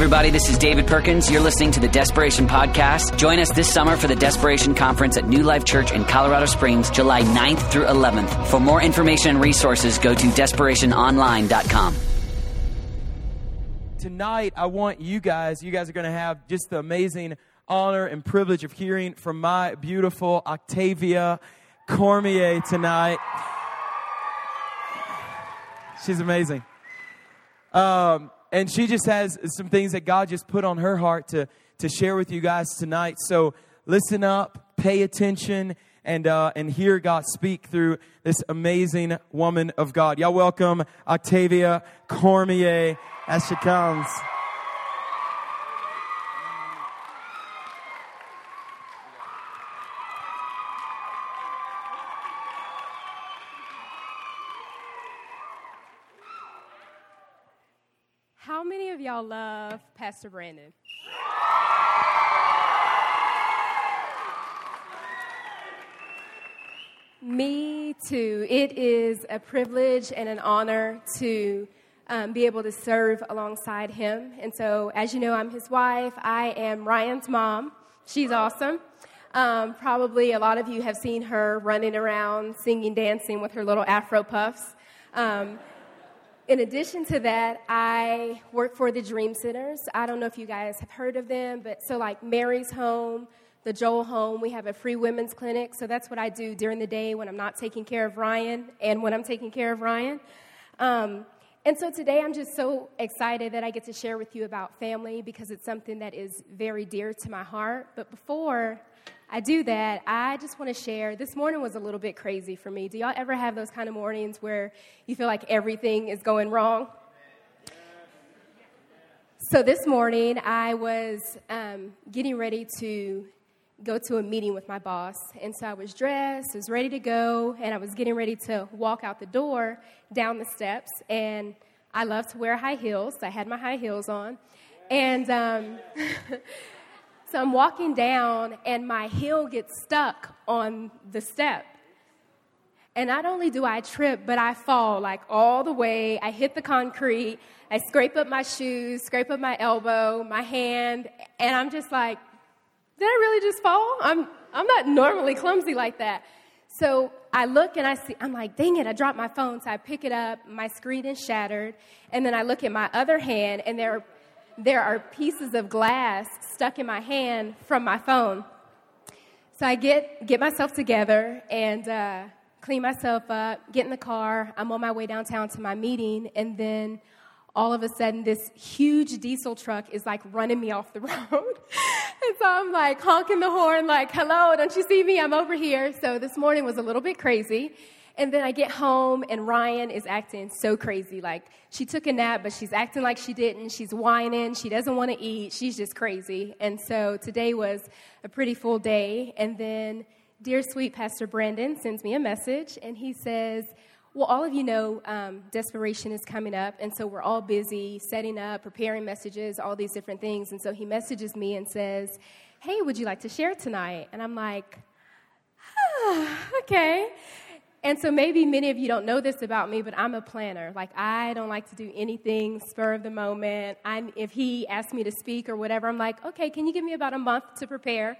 everybody. This is David Perkins. You're listening to the Desperation Podcast. Join us this summer for the Desperation Conference at New Life Church in Colorado Springs, July 9th through 11th. For more information and resources, go to desperationonline.com. Tonight, I want you guys, you guys are going to have just the amazing honor and privilege of hearing from my beautiful Octavia Cormier tonight. She's amazing. Um, and she just has some things that God just put on her heart to, to share with you guys tonight. So listen up, pay attention, and, uh, and hear God speak through this amazing woman of God. Y'all welcome Octavia Cormier as she comes. How many of y'all love Pastor Brandon? Me too. It is a privilege and an honor to um, be able to serve alongside him. And so, as you know, I'm his wife. I am Ryan's mom. She's awesome. Um, probably a lot of you have seen her running around, singing, dancing with her little afro puffs. Um, in addition to that, I work for the Dream Centers. I don't know if you guys have heard of them, but so like Mary's Home, the Joel Home, we have a free women's clinic. So that's what I do during the day when I'm not taking care of Ryan and when I'm taking care of Ryan. Um, and so today I'm just so excited that I get to share with you about family because it's something that is very dear to my heart. But before I do that, I just want to share. This morning was a little bit crazy for me. Do y'all ever have those kind of mornings where you feel like everything is going wrong? So this morning, I was um, getting ready to go to a meeting with my boss. And so I was dressed, was ready to go, and I was getting ready to walk out the door down the steps. And I love to wear high heels. So I had my high heels on. And um, So I'm walking down, and my heel gets stuck on the step. And not only do I trip, but I fall like all the way. I hit the concrete. I scrape up my shoes, scrape up my elbow, my hand, and I'm just like, did I really just fall? I'm, I'm not normally clumsy like that. So I look and I see, I'm like, dang it, I dropped my phone. So I pick it up, my screen is shattered. And then I look at my other hand, and there there are pieces of glass stuck in my hand from my phone. So I get, get myself together and uh, clean myself up, get in the car. I'm on my way downtown to my meeting, and then all of a sudden, this huge diesel truck is like running me off the road. and so I'm like honking the horn, like, hello, don't you see me? I'm over here. So this morning was a little bit crazy. And then I get home, and Ryan is acting so crazy. Like, she took a nap, but she's acting like she didn't. She's whining. She doesn't want to eat. She's just crazy. And so today was a pretty full day. And then, dear sweet Pastor Brandon sends me a message, and he says, well, all of you know um, desperation is coming up, and so we're all busy setting up, preparing messages, all these different things. And so he messages me and says, Hey, would you like to share tonight? And I'm like, ah, Okay. And so maybe many of you don't know this about me, but I'm a planner. Like I don't like to do anything spur of the moment. I'm, if he asks me to speak or whatever, I'm like, okay, can you give me about a month to prepare?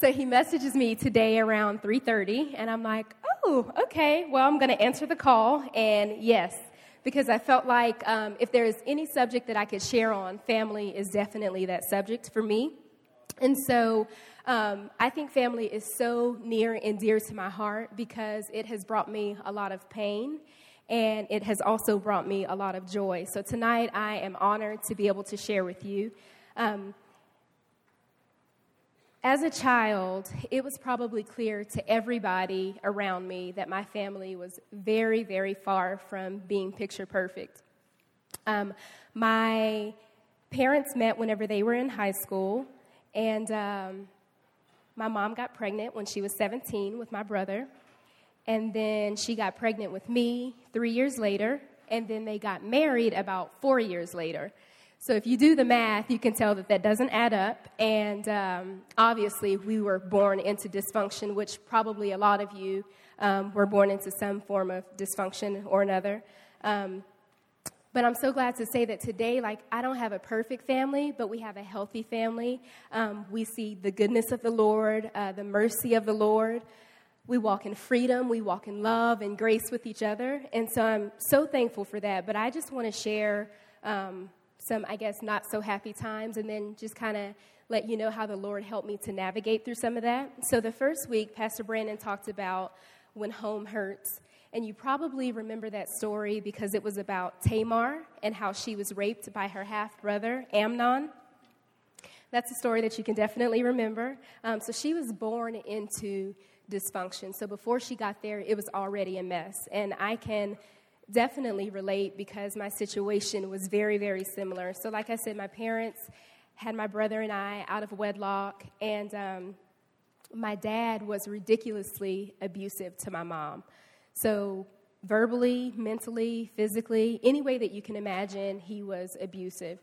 So he messages me today around 3:30, and I'm like, oh, okay. Well, I'm going to answer the call, and yes, because I felt like um, if there is any subject that I could share on, family is definitely that subject for me. And so um, I think family is so near and dear to my heart because it has brought me a lot of pain and it has also brought me a lot of joy. So tonight I am honored to be able to share with you. Um, as a child, it was probably clear to everybody around me that my family was very, very far from being picture perfect. Um, my parents met whenever they were in high school, and um, my mom got pregnant when she was 17 with my brother. And then she got pregnant with me three years later. And then they got married about four years later. So if you do the math, you can tell that that doesn't add up. And um, obviously, we were born into dysfunction, which probably a lot of you um, were born into some form of dysfunction or another. Um, but I'm so glad to say that today, like, I don't have a perfect family, but we have a healthy family. Um, we see the goodness of the Lord, uh, the mercy of the Lord. We walk in freedom, we walk in love and grace with each other. And so I'm so thankful for that. But I just want to share um, some, I guess, not so happy times and then just kind of let you know how the Lord helped me to navigate through some of that. So the first week, Pastor Brandon talked about when home hurts. And you probably remember that story because it was about Tamar and how she was raped by her half brother, Amnon. That's a story that you can definitely remember. Um, so she was born into dysfunction. So before she got there, it was already a mess. And I can definitely relate because my situation was very, very similar. So, like I said, my parents had my brother and I out of wedlock, and um, my dad was ridiculously abusive to my mom. So, verbally, mentally, physically, any way that you can imagine, he was abusive.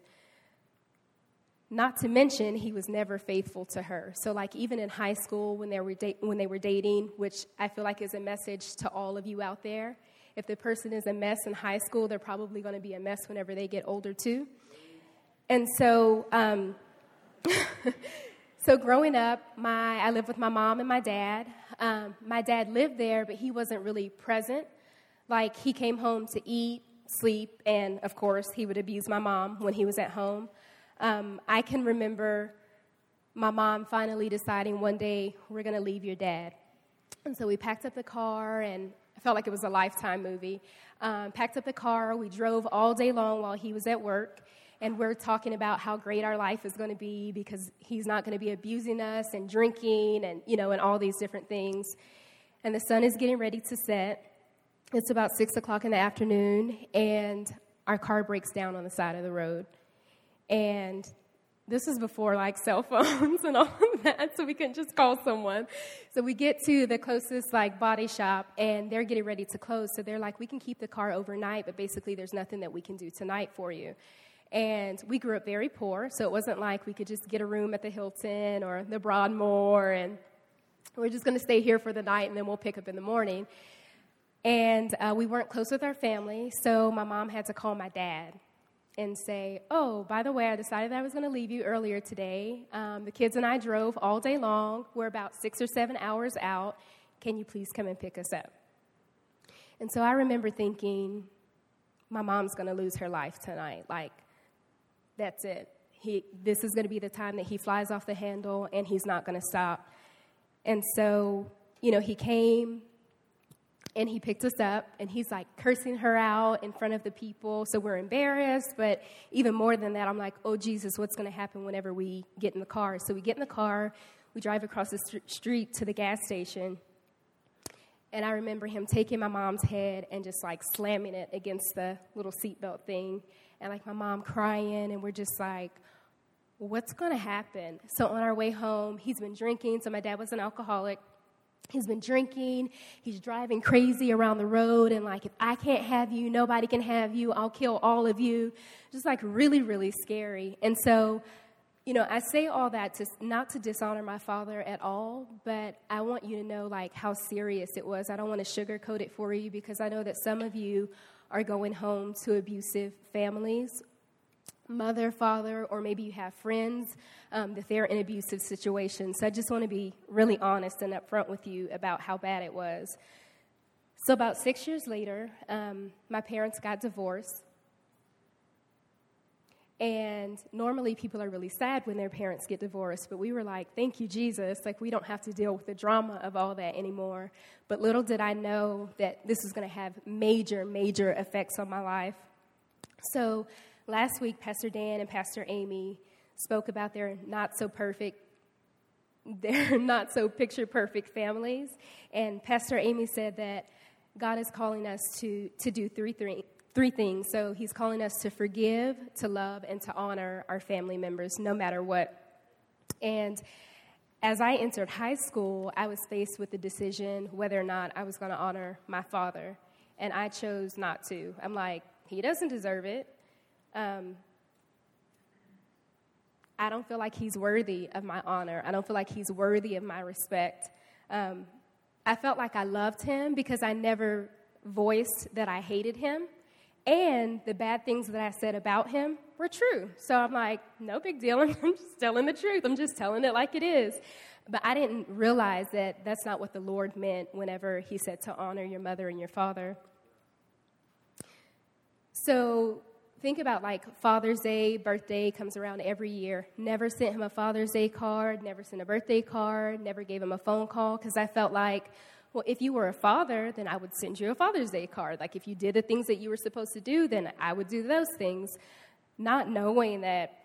Not to mention, he was never faithful to her. So, like, even in high school, when they were, da- when they were dating, which I feel like is a message to all of you out there, if the person is a mess in high school, they're probably going to be a mess whenever they get older, too. And so, um, so growing up, my, I lived with my mom and my dad. Um, my dad lived there, but he wasn't really present. Like, he came home to eat, sleep, and of course, he would abuse my mom when he was at home. Um, I can remember my mom finally deciding one day, we're going to leave your dad. And so we packed up the car, and I felt like it was a lifetime movie. Um, packed up the car, we drove all day long while he was at work and we're talking about how great our life is going to be because he's not going to be abusing us and drinking and you know and all these different things. And the sun is getting ready to set. It's about six o'clock in the afternoon and our car breaks down on the side of the road. And this is before like cell phones and all of that so we couldn't just call someone. So we get to the closest like body shop and they're getting ready to close. So they're like we can keep the car overnight but basically there's nothing that we can do tonight for you and we grew up very poor, so it wasn't like we could just get a room at the Hilton or the Broadmoor and we're just going to stay here for the night and then we'll pick up in the morning. And uh, we weren't close with our family, so my mom had to call my dad and say, Oh, by the way, I decided I was going to leave you earlier today. Um, the kids and I drove all day long. We're about six or seven hours out. Can you please come and pick us up? And so I remember thinking, My mom's going to lose her life tonight. Like, that's it. He, this is going to be the time that he flies off the handle and he's not going to stop. And so, you know, he came and he picked us up and he's like cursing her out in front of the people. So we're embarrassed. But even more than that, I'm like, oh, Jesus, what's going to happen whenever we get in the car? So we get in the car, we drive across the st- street to the gas station. And I remember him taking my mom's head and just like slamming it against the little seatbelt thing and like my mom crying, and we're just like, what's going to happen? So on our way home, he's been drinking. So my dad was an alcoholic. He's been drinking. He's driving crazy around the road. And like, if I can't have you, nobody can have you. I'll kill all of you. Just like really, really scary. And so, you know, I say all that to not to dishonor my father at all, but I want you to know like how serious it was. I don't want to sugarcoat it for you because I know that some of you are going home to abusive families, mother, father, or maybe you have friends um, that they're in abusive situations. So I just want to be really honest and upfront with you about how bad it was. So, about six years later, um, my parents got divorced. And normally people are really sad when their parents get divorced, but we were like, thank you, Jesus. Like, we don't have to deal with the drama of all that anymore. But little did I know that this was going to have major, major effects on my life. So, last week, Pastor Dan and Pastor Amy spoke about their not so perfect, their not so picture perfect families. And Pastor Amy said that God is calling us to, to do three, three, three things. So he's calling us to forgive, to love, and to honor our family members no matter what. And as I entered high school, I was faced with the decision whether or not I was going to honor my father. And I chose not to. I'm like, he doesn't deserve it. Um, I don't feel like he's worthy of my honor. I don't feel like he's worthy of my respect. Um, I felt like I loved him because I never voiced that I hated him. And the bad things that I said about him were true. So I'm like, no big deal. I'm just telling the truth. I'm just telling it like it is. But I didn't realize that that's not what the Lord meant whenever He said to honor your mother and your father. So think about like Father's Day, birthday comes around every year. Never sent him a Father's Day card, never sent a birthday card, never gave him a phone call because I felt like, well, if you were a father, then I would send you a Father's Day card. Like if you did the things that you were supposed to do, then I would do those things, not knowing that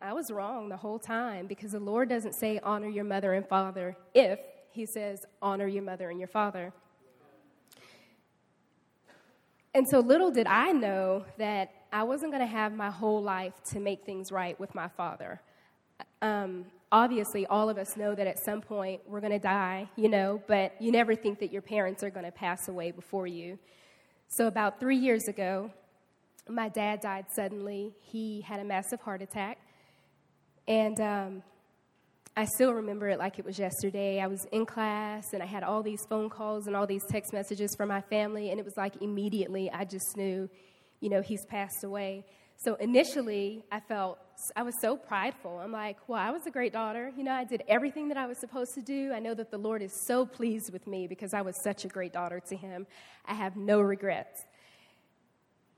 I was wrong the whole time because the Lord doesn't say honor your mother and father if He says honor your mother and your father. And so little did I know that I wasn't going to have my whole life to make things right with my father. Um, obviously, all of us know that at some point we're going to die, you know, but you never think that your parents are going to pass away before you. So, about three years ago, my dad died suddenly. He had a massive heart attack. And um, I still remember it like it was yesterday. I was in class and I had all these phone calls and all these text messages from my family, and it was like immediately I just knew, you know, he's passed away. So initially, I felt I was so prideful. I'm like, well, I was a great daughter. You know, I did everything that I was supposed to do. I know that the Lord is so pleased with me because I was such a great daughter to Him. I have no regrets.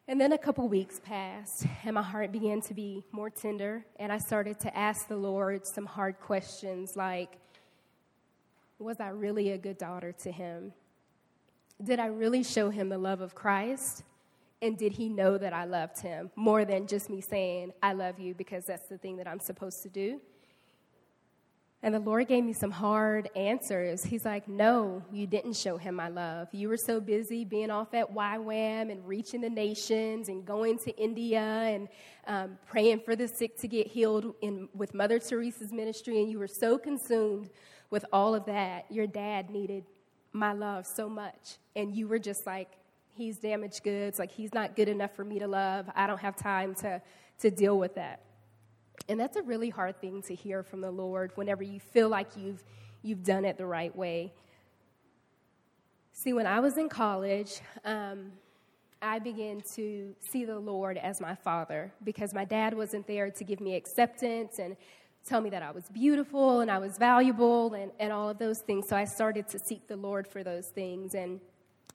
And then a couple weeks passed, and my heart began to be more tender, and I started to ask the Lord some hard questions like, Was I really a good daughter to him? Did I really show him the love of Christ? And did he know that I loved him more than just me saying, I love you because that's the thing that I'm supposed to do? And the Lord gave me some hard answers. He's like, No, you didn't show him my love. You were so busy being off at YWAM and reaching the nations and going to India and um, praying for the sick to get healed in, with Mother Teresa's ministry. And you were so consumed with all of that. Your dad needed my love so much. And you were just like, He's damaged goods. Like, he's not good enough for me to love. I don't have time to, to deal with that. And that's a really hard thing to hear from the Lord whenever you feel like you've, you've done it the right way. See, when I was in college, um, I began to see the Lord as my father because my dad wasn't there to give me acceptance and tell me that I was beautiful and I was valuable and, and all of those things. So I started to seek the Lord for those things, and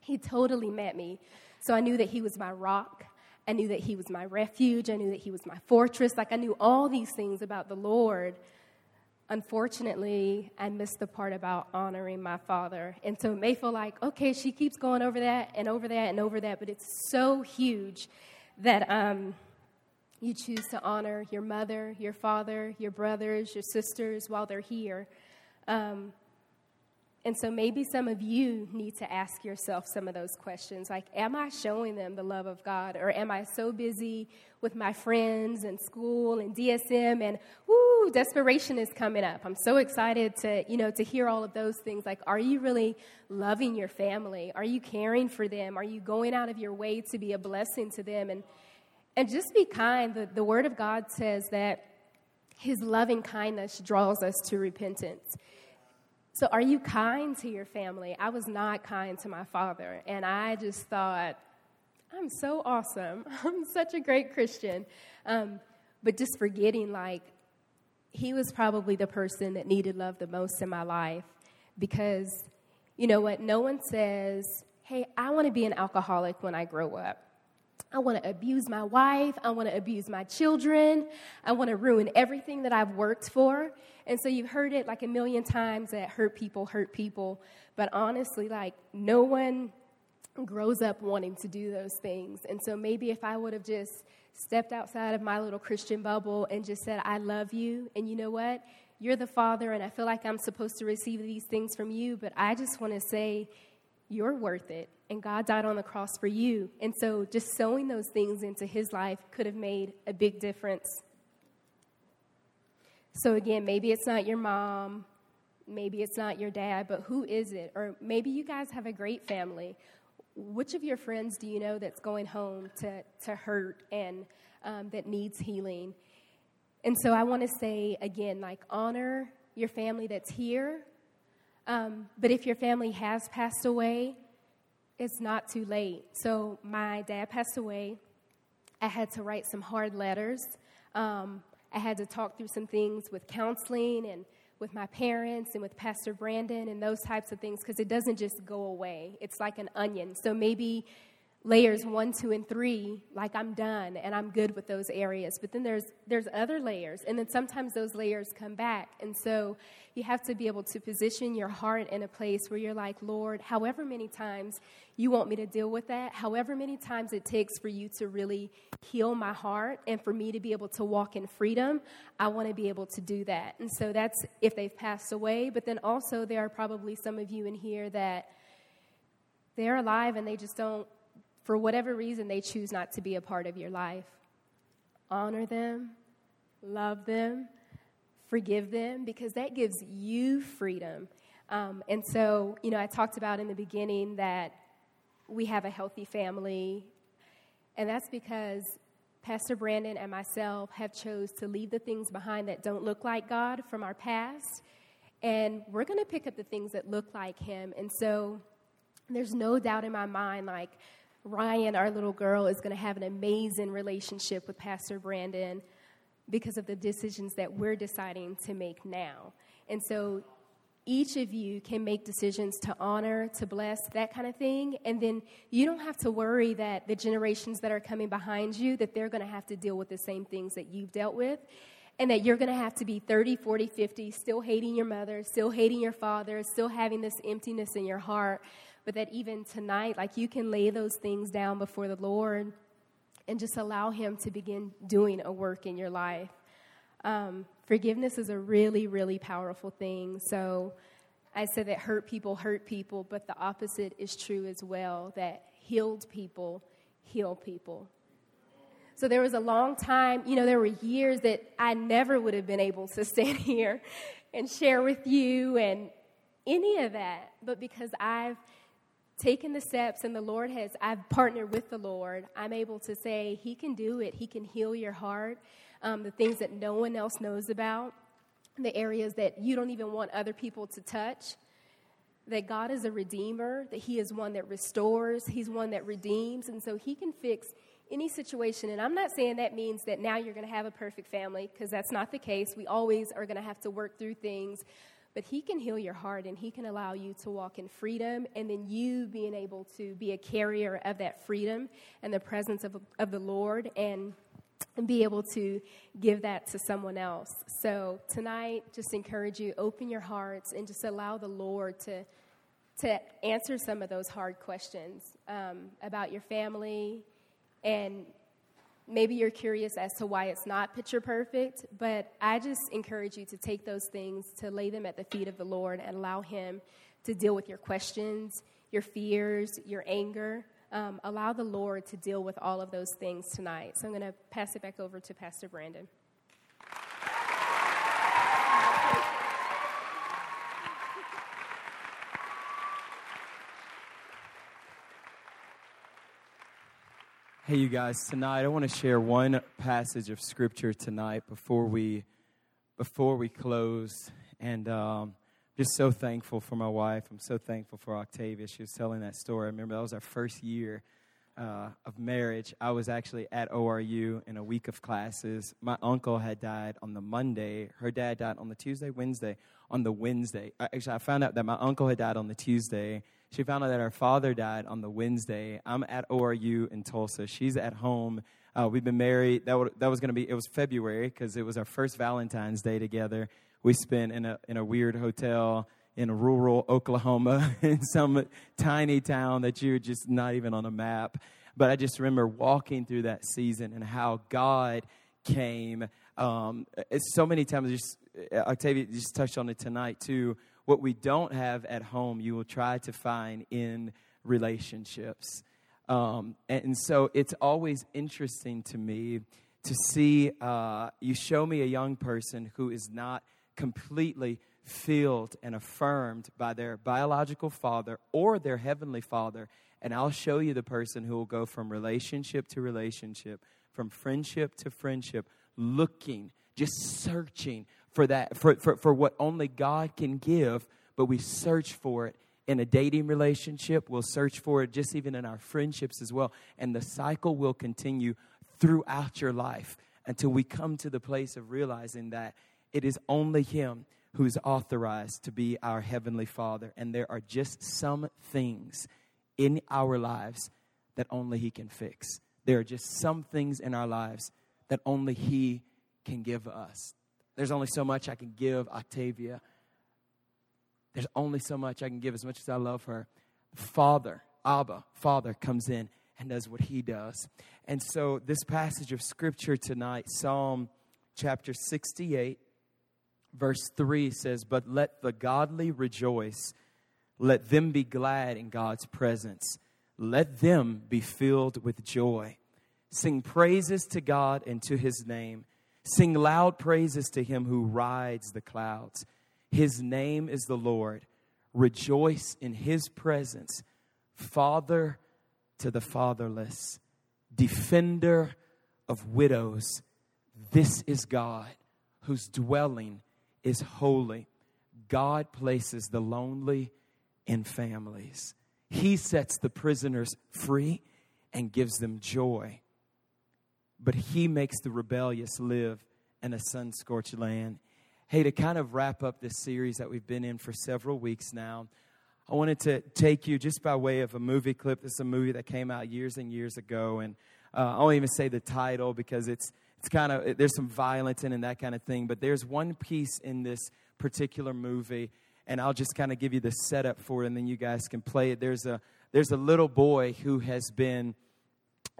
He totally met me. So I knew that He was my rock. I knew that He was my refuge. I knew that He was my fortress. Like I knew all these things about the Lord. Unfortunately, I missed the part about honoring my father. And so it may feel like, okay, she keeps going over that and over that and over that, but it's so huge that um, you choose to honor your mother, your father, your brothers, your sisters while they're here. Um, and so maybe some of you need to ask yourself some of those questions like, am I showing them the love of God? Or am I so busy with my friends and school and DSM and, woo, desperation is coming up. I'm so excited to, you know, to hear all of those things. Like, are you really loving your family? Are you caring for them? Are you going out of your way to be a blessing to them? And, and just be kind. The, the Word of God says that His loving kindness draws us to repentance. So, are you kind to your family? I was not kind to my father, and I just thought, I'm so awesome. I'm such a great Christian. Um, but just forgetting, like, he was probably the person that needed love the most in my life because, you know what? No one says, hey, I want to be an alcoholic when I grow up. I want to abuse my wife. I want to abuse my children. I want to ruin everything that I've worked for. And so you've heard it like a million times that hurt people hurt people. But honestly, like no one grows up wanting to do those things. And so maybe if I would have just stepped outside of my little Christian bubble and just said, I love you, and you know what? You're the Father, and I feel like I'm supposed to receive these things from you, but I just want to say, you're worth it and God died on the cross for you. And so just sowing those things into his life could have made a big difference. So again, maybe it's not your mom, maybe it's not your dad, but who is it? Or maybe you guys have a great family. Which of your friends do you know that's going home to, to hurt and um, that needs healing? And so I want to say again, like, honor your family that's here. Um, but if your family has passed away, it's not too late. So my dad passed away I had to write some hard letters. Um, I had to talk through some things with counseling and with my parents and with Pastor Brandon and those types of things because it doesn't just go away. It's like an onion. So maybe layers one, two, and three, like I'm done and I'm good with those areas. But then there's there's other layers, and then sometimes those layers come back. And so you have to be able to position your heart in a place where you're like, Lord, however many times you want me to deal with that, however many times it takes for you to really heal my heart and for me to be able to walk in freedom, I want to be able to do that. And so that's if they've passed away. But then also there are probably some of you in here that they're alive and they just don't for whatever reason they choose not to be a part of your life. Honor them, love them, forgive them, because that gives you freedom. Um, and so, you know, I talked about in the beginning that we have a healthy family, and that's because Pastor Brandon and myself have chose to leave the things behind that don't look like God from our past, and we're going to pick up the things that look like Him. And so, there's no doubt in my mind, like Ryan, our little girl, is going to have an amazing relationship with Pastor Brandon because of the decisions that we're deciding to make now. And so each of you can make decisions to honor, to bless, that kind of thing. And then you don't have to worry that the generations that are coming behind you that they're going to have to deal with the same things that you've dealt with. And that you're going to have to be 30, 40, 50, still hating your mother, still hating your father, still having this emptiness in your heart but that even tonight, like you can lay those things down before the Lord and just allow Him to begin doing a work in your life. Um, forgiveness is a really, really powerful thing. So I said that hurt people hurt people, but the opposite is true as well that healed people heal people. So there was a long time, you know, there were years that I never would have been able to stand here and share with you and any of that, but because I've taken the steps and the Lord has, I've partnered with the Lord, I'm able to say, He can do it. He can heal your heart, um, the things that no one else knows about, the areas that you don't even want other people to touch. That God is a redeemer, that He is one that restores, He's one that redeems, and so He can fix any situation. And I'm not saying that means that now you're going to have a perfect family, because that's not the case. We always are going to have to work through things but He can heal your heart and He can allow you to walk in freedom, and then you being able to be a carrier of that freedom and the presence of, of the Lord and, be able to give that to someone else. So tonight, just encourage you, open your hearts and just allow the Lord to, to answer some of those hard questions um, about your family and maybe you're curious as to why it's not picture perfect, but I just encourage you to take those things, to lay them at the feet of the Lord, and allow Him to deal with your questions, your fears, your anger. Um, allow the Lord to deal with all of those things tonight. So I'm going to pass it back over to Pastor Brandon. Hey, you guys, tonight I want to share one passage of scripture tonight before we before we close. And um, just so thankful for my wife. I'm so thankful for Octavia. She was telling that story. I remember that was our first year uh, of marriage. I was actually at ORU in a week of classes. My uncle had died on the Monday. Her dad died on the Tuesday, Wednesday. On the Wednesday, actually, I found out that my uncle had died on the Tuesday she found out that her father died on the Wednesday. I'm at ORU in Tulsa. She's at home. Uh, we've been married. That, that was going to be, it was February because it was our first Valentine's Day together. We spent in a, in a weird hotel in rural Oklahoma in some tiny town that you're just not even on a map. But I just remember walking through that season and how God came. Um, so many times, just, Octavia just touched on it tonight too what we don't have at home, you will try to find in relationships. Um, and so it's always interesting to me to see uh, you show me a young person who is not completely filled and affirmed by their biological father or their heavenly father, and I'll show you the person who will go from relationship to relationship, from friendship to friendship, looking, just searching for that for, for, for what only God can give, but we search for it in a dating relationship. We'll search for it just even in our friendships as well. And the cycle will continue throughout your life until we come to the place of realizing that it is only Him who's authorized to be our Heavenly Father. And there are just some things in our lives that only He can fix. There are just some things in our lives that only He can give us. There's only so much I can give Octavia. There's only so much I can give as much as I love her. Father, Abba, Father, comes in and does what he does. And so, this passage of scripture tonight, Psalm chapter 68, verse 3 says, But let the godly rejoice, let them be glad in God's presence, let them be filled with joy. Sing praises to God and to his name. Sing loud praises to him who rides the clouds. His name is the Lord. Rejoice in his presence. Father to the fatherless, defender of widows. This is God whose dwelling is holy. God places the lonely in families. He sets the prisoners free and gives them joy. But He makes the rebellious live in a sun scorched land. Hey, to kind of wrap up this series that we've been in for several weeks now, I wanted to take you just by way of a movie clip. This is a movie that came out years and years ago, and uh, I won't even say the title because it's it's kind of there's some violence in and that kind of thing. But there's one piece in this particular movie, and I'll just kind of give you the setup for it, and then you guys can play it. There's a there's a little boy who has been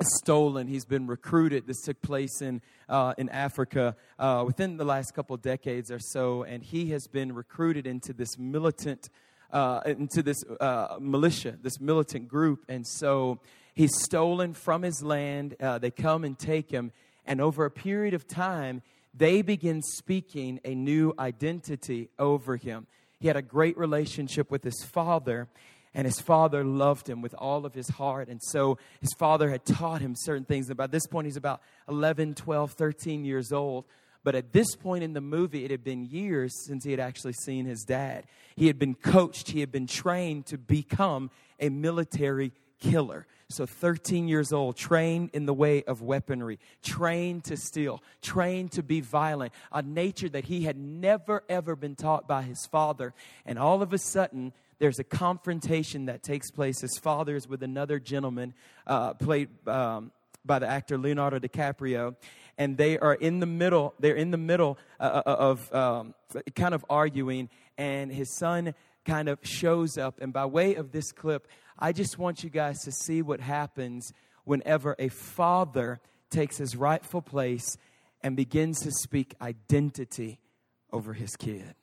stolen. He's been recruited. This took place in uh, in Africa uh, within the last couple decades or so, and he has been recruited into this militant. Uh, into this uh, militia, this militant group, and so he's stolen from his land. Uh, they come and take him, and over a period of time, they begin speaking a new identity over him. He had a great relationship with his father, and his father loved him with all of his heart. And so his father had taught him certain things. And by this point, he's about 11, 12, 13 years old. But at this point in the movie, it had been years since he had actually seen his dad. He had been coached, he had been trained to become a military killer. So, 13 years old, trained in the way of weaponry, trained to steal, trained to be violent, a nature that he had never, ever been taught by his father. And all of a sudden, there's a confrontation that takes place. His father is with another gentleman, uh, played um, by the actor Leonardo DiCaprio, and they are in the middle. They're in the middle uh, uh of um, kind of arguing, and his son kind of shows up. And by way of this clip, I just want you guys to see what happens whenever a father takes his rightful place and begins to speak identity over his kid.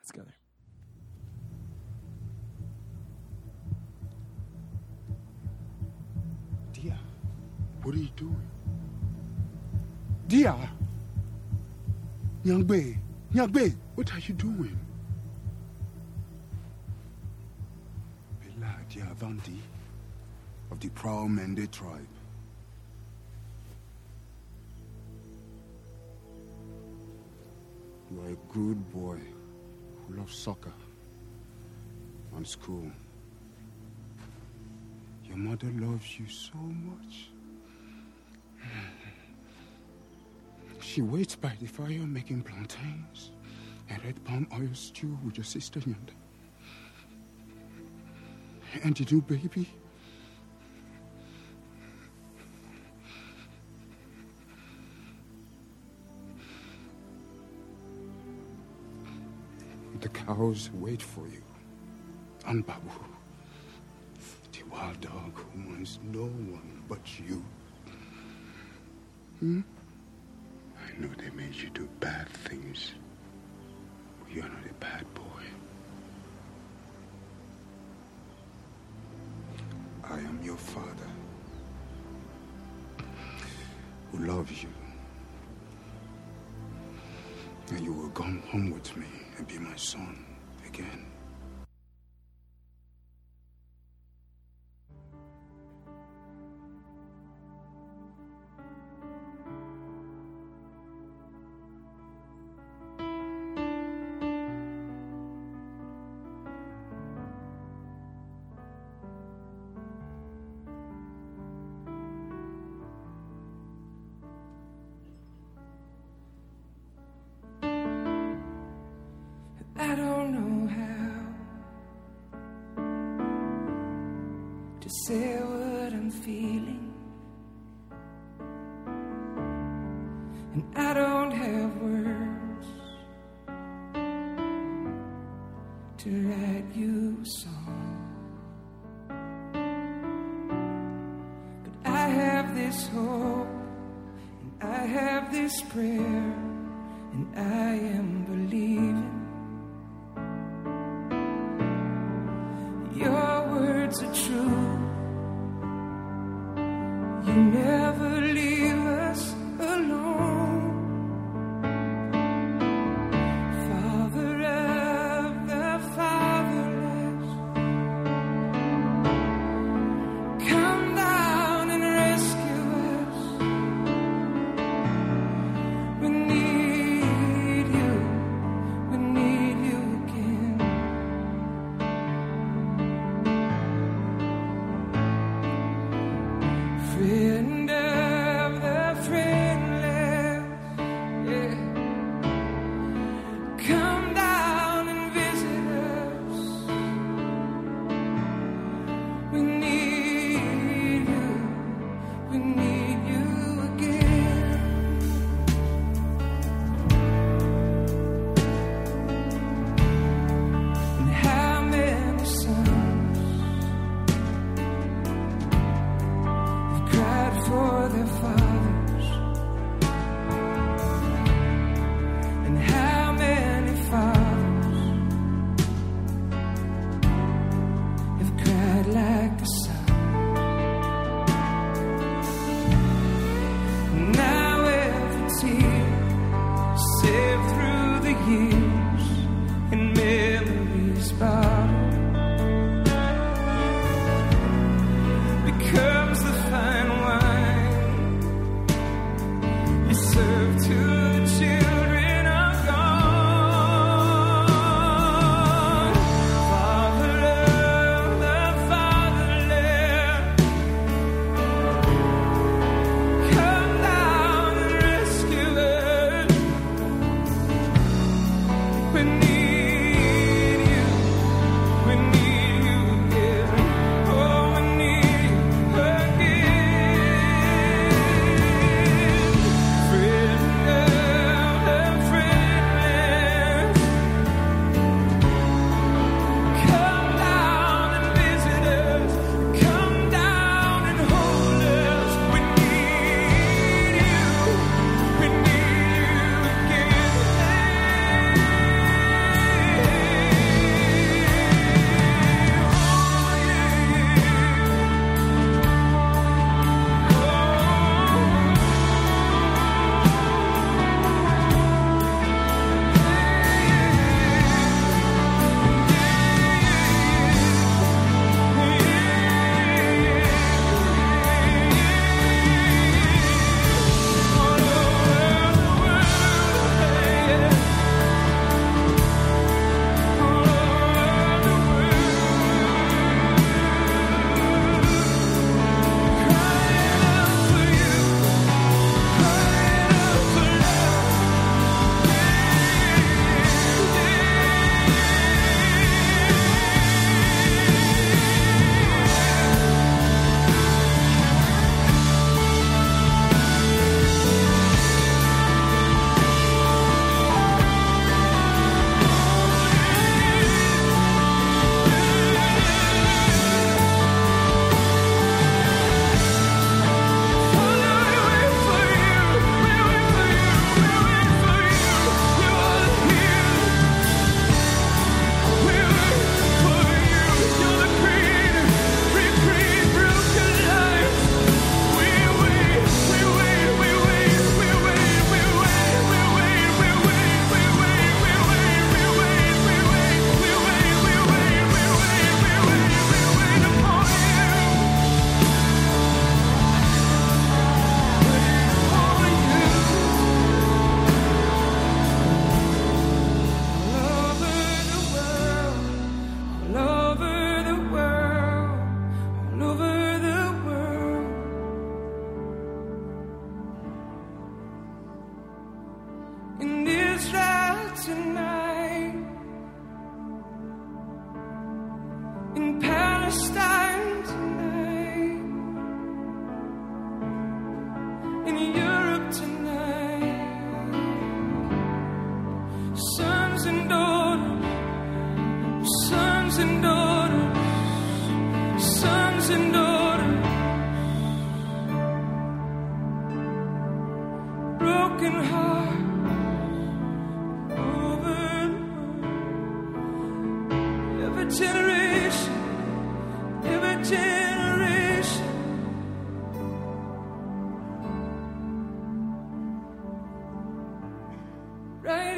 Let's go there. What are you doing? Dia! Young Bay, what are you doing? Avanti of the proud Mende tribe. You are a good boy who loves soccer and school. Your mother loves you so much. She waits by the fire making plantains and red palm oil stew with your sister Nyanda. And the do, baby? The cows wait for you. And Babu, the wild dog who wants no one but you. Hmm? Know they made you do bad things. You're not a bad boy. I am your father who loves you. And you will come home with me and be my son again. this hope, and I have this prayer, and I am believing.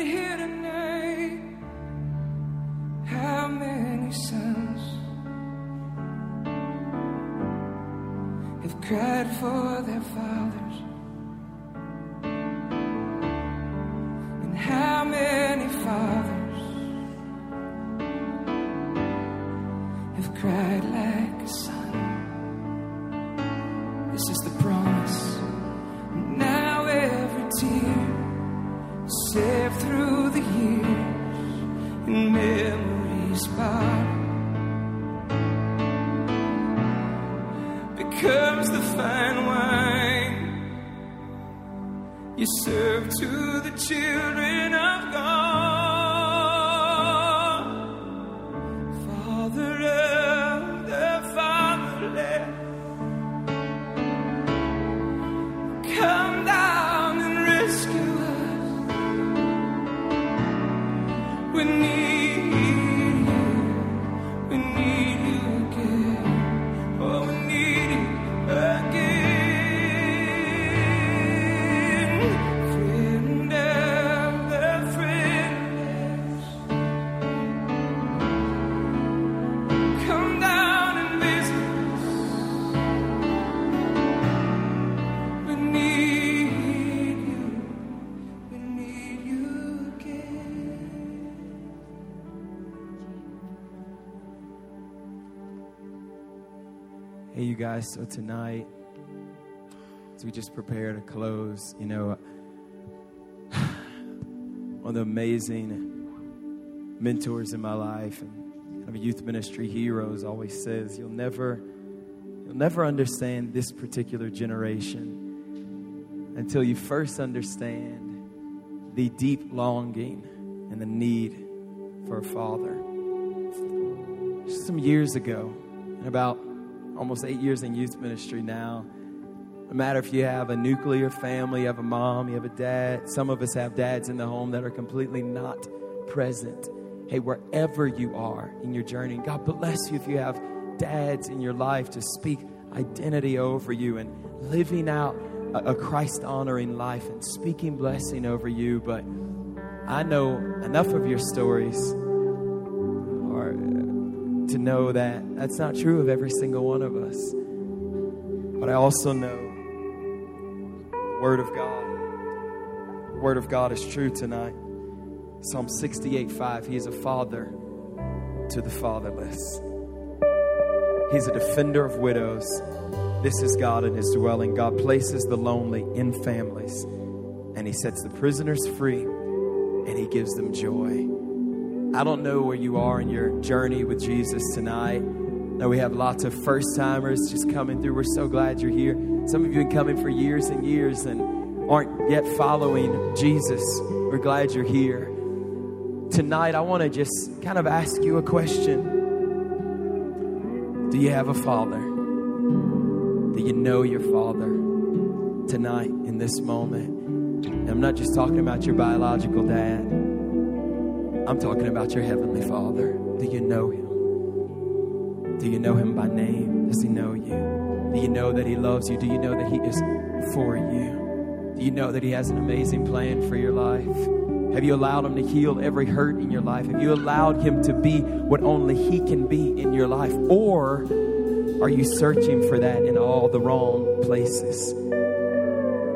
Here tonight, how many sons have cried for their fathers? Guys, so tonight, as we just prepare to close, you know, one of the amazing mentors in my life and kind of youth ministry heroes always says, You'll never, you'll never understand this particular generation until you first understand the deep longing and the need for a father. Some years ago, about almost eight years in youth ministry now. No matter if you have a nuclear family, you have a mom, you have a dad. Some of us have dads in the home that are completely not present. Hey, wherever you are in your journey, God bless you if you have dads in your life to speak identity over you and living out a, Christ honoring life and speaking blessing over you. But I know enough of your stories or to know that that's not true of every single one of us. But I also know the Word of God. The Word of God is true tonight. Psalm 68 5. He is a father to the fatherless, He's a defender of widows. This is God in His dwelling. God places the lonely in families, and He sets the prisoners free, and He gives them joy. I don't know where you are in your journey with Jesus tonight. Now we have lots of first timers just coming through. We're so glad you're here. Some of you have been coming for years and years and aren't yet following Jesus. We're glad you're here. Tonight, I want to just kind of ask you a question Do you have a father? Do you know your father tonight in this moment? And I'm not just talking about your biological dad. I'm talking about your heavenly Father. Do you know him? Do you know him by name? Does he know you? Do you know that he loves you? Do you know that he is for you? Do you know that he has an amazing plan for your life? Have you allowed him to heal every hurt in your life? Have you allowed him to be what only he can be in your life? Or are you searching for that in all the wrong places?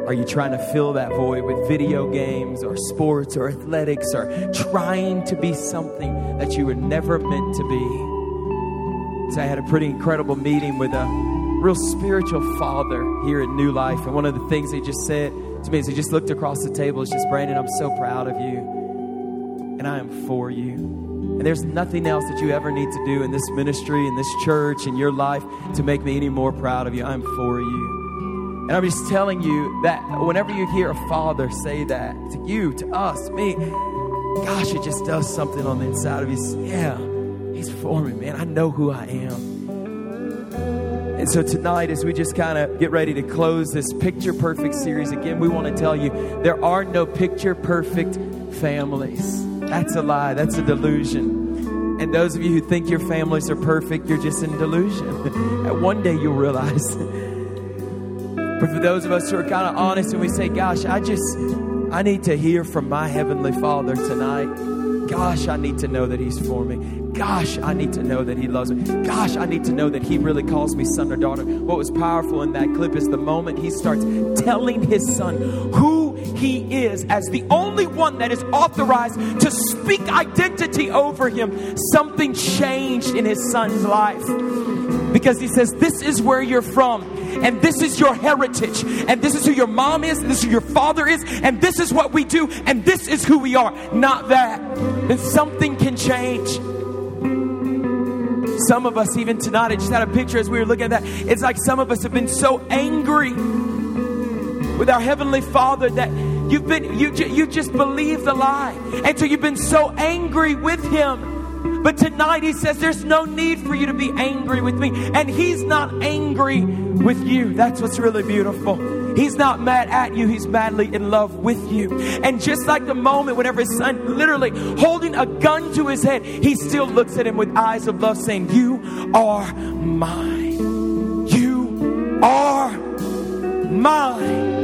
Are you trying to fill that void with video games or sports or athletics or trying to be something that you were never meant to be? So I had a pretty incredible meeting with a real spiritual father here at New Life. And one of the things he just said to me is he just looked across the table. It's just, Brandon, I'm so proud of you. And I am for you. And there's nothing else that you ever need to do in this ministry, in this church, in your life to make me any more proud of you. I'm for you. And I'm just telling you that whenever you hear a father say that to you, to us, me, gosh, it just does something on the inside of you. Yeah, He's for me, man. I know who I am. And so tonight, as we just kind of get ready to close this picture perfect series, again, we want to tell you there are no picture perfect families. That's a lie, that's a delusion. And those of you who think your families are perfect, you're just in delusion. one day you'll realize. But for those of us who are kind of honest and we say, gosh, I just, I need to hear from my Heavenly Father tonight. Gosh, I need to know that He's for me. Gosh, I need to know that He loves me. Gosh, I need to know that He really calls me son or daughter. What was powerful in that clip is the moment He starts telling His son who He is as the only one that is authorized to speak identity over him, something changed in His son's life. Because He says, This is where you're from and this is your heritage, and this is who your mom is, and this is who your father is, and this is what we do, and this is who we are, not that, then something can change. Some of us, even tonight, I just had a picture as we were looking at that. It's like some of us have been so angry with our Heavenly Father that you've been, you, you just believe the lie. And so you've been so angry with Him. But tonight He says there's no need for you to be angry with me. And He's not angry with you. That's what's really beautiful. He's not mad at you, he's madly in love with you. And just like the moment whenever his son literally holding a gun to his head, he still looks at him with eyes of love, saying, You are mine. You are mine.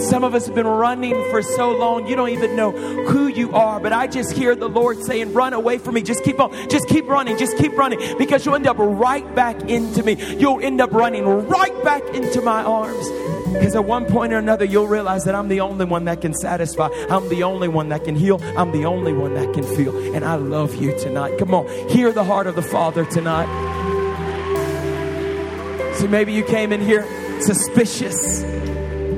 Some of us have been running for so long, you don't even know who you are. But I just hear the Lord saying, Run away from me. Just keep on. Just keep running. Just keep running. Because you'll end up right back into me. You'll end up running right back into my arms. Because at one point or another, you'll realize that I'm the only one that can satisfy. I'm the only one that can heal. I'm the only one that can feel. And I love you tonight. Come on, hear the heart of the Father tonight. So maybe you came in here suspicious.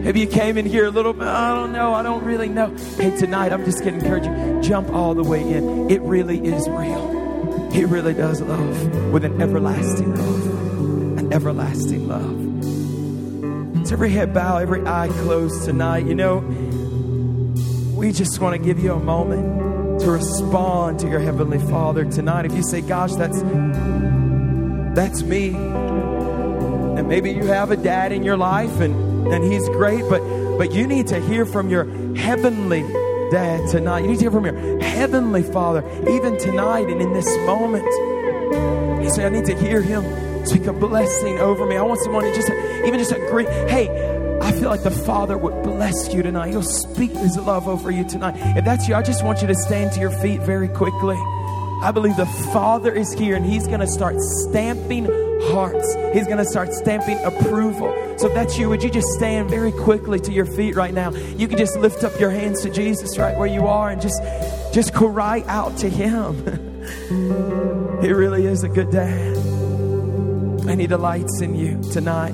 Maybe you came in here a little bit, I don't know, I don't really know. Hey, tonight I'm just going to encourage you, jump all the way in. It really is real. He really does love with an everlasting love. An everlasting love. So every head bow, every eye closed tonight. You know, we just want to give you a moment to respond to your heavenly Father tonight. If you say, "Gosh, that's that's me," and maybe you have a dad in your life, and and he's great, but but you need to hear from your heavenly dad tonight. You need to hear from your heavenly Father even tonight and in this moment. You say, "I need to hear him." speak a blessing over me. I want someone to just even just agree. Hey, I feel like the Father would bless you tonight. He'll speak His love over you tonight. If that's you, I just want you to stand to your feet very quickly. I believe the Father is here and He's going to start stamping hearts. He's going to start stamping approval. So if that's you, would you just stand very quickly to your feet right now? You can just lift up your hands to Jesus right where you are and just just cry out to Him. he really is a good dad. And He delights in you tonight.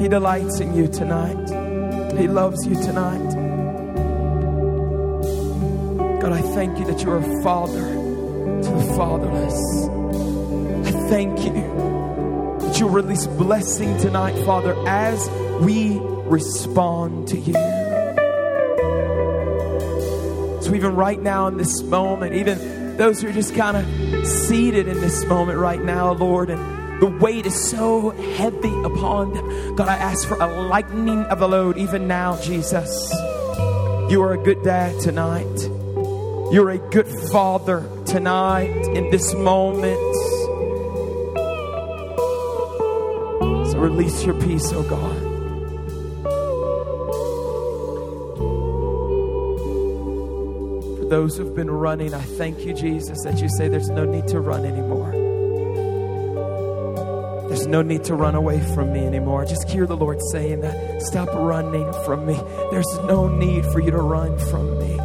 He delights in you tonight. He loves you tonight. God, I thank you that you're a father to the fatherless. Thank you that you'll release blessing tonight, Father, as we respond to you. So, even right now in this moment, even those who are just kind of seated in this moment right now, Lord, and the weight is so heavy upon them. God, I ask for a lightening of the load even now, Jesus. You are a good dad tonight. You're a good father tonight in this moment. Release your peace, oh God. For those who've been running, I thank you, Jesus, that you say there's no need to run anymore. There's no need to run away from me anymore. Just hear the Lord saying that. Stop running from me. There's no need for you to run from me.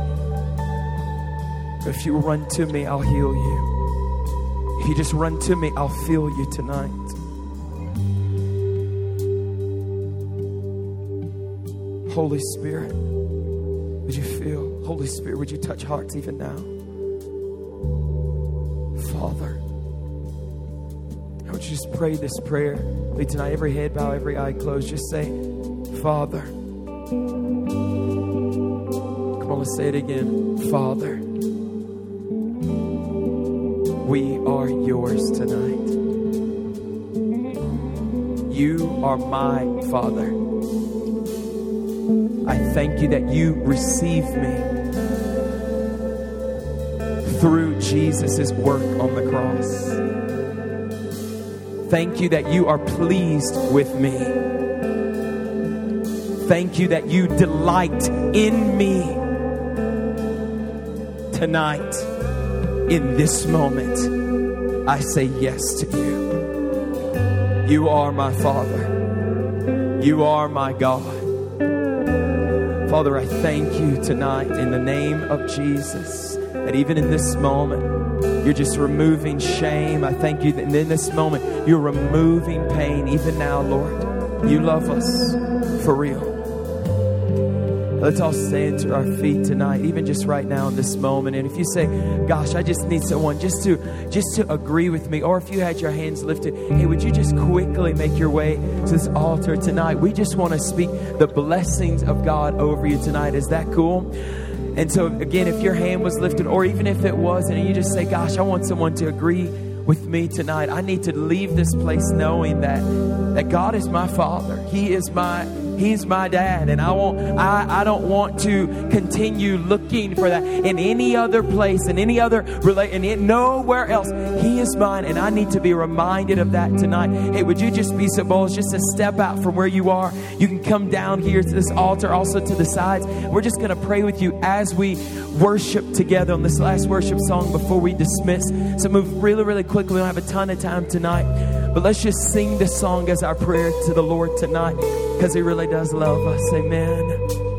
If you run to me, I'll heal you. If you just run to me, I'll feel you tonight. Holy Spirit. Would you feel, Holy Spirit, would you touch hearts even now? Father, I would you just pray this prayer Lead tonight, every head bow, every eye closed. Just say, Father. Come on, let's say it again. Father. we are yours tonight. You are my Father. I thank you that you receive me through Jesus' work on the cross. Thank you that you are pleased with me. Thank you that you delight in me tonight, in this moment. I say yes to you. You are my Father. You are my God. Father, I thank you tonight in the name of Jesus that even in this moment, you're just removing shame. I thank you that in this moment, you're removing pain. Even now, Lord, you love us for real. Let's all stand to our feet tonight, even just right now in this moment. And if you say, "Gosh, I just need someone just to just to agree with me," or if you had your hands lifted, hey, would you just quickly make your way to this altar tonight? We just want to speak the blessings of God over you tonight. Is that cool? And so, again, if your hand was lifted, or even if it wasn't, and you just say, "Gosh, I want someone to agree." with me tonight. I need to leave this place knowing that that God is my father. He is my He's my dad, and I won't. I, I don't want to continue looking for that in any other place, in any other relate, in nowhere else. He is mine, and I need to be reminded of that tonight. Hey, would you just be so bold, just to step out from where you are? You can come down here to this altar, also to the sides. We're just going to pray with you as we worship together on this last worship song before we dismiss. So move really, really quickly. We don't have a ton of time tonight. But let's just sing this song as our prayer to the Lord tonight because He really does love us. Amen.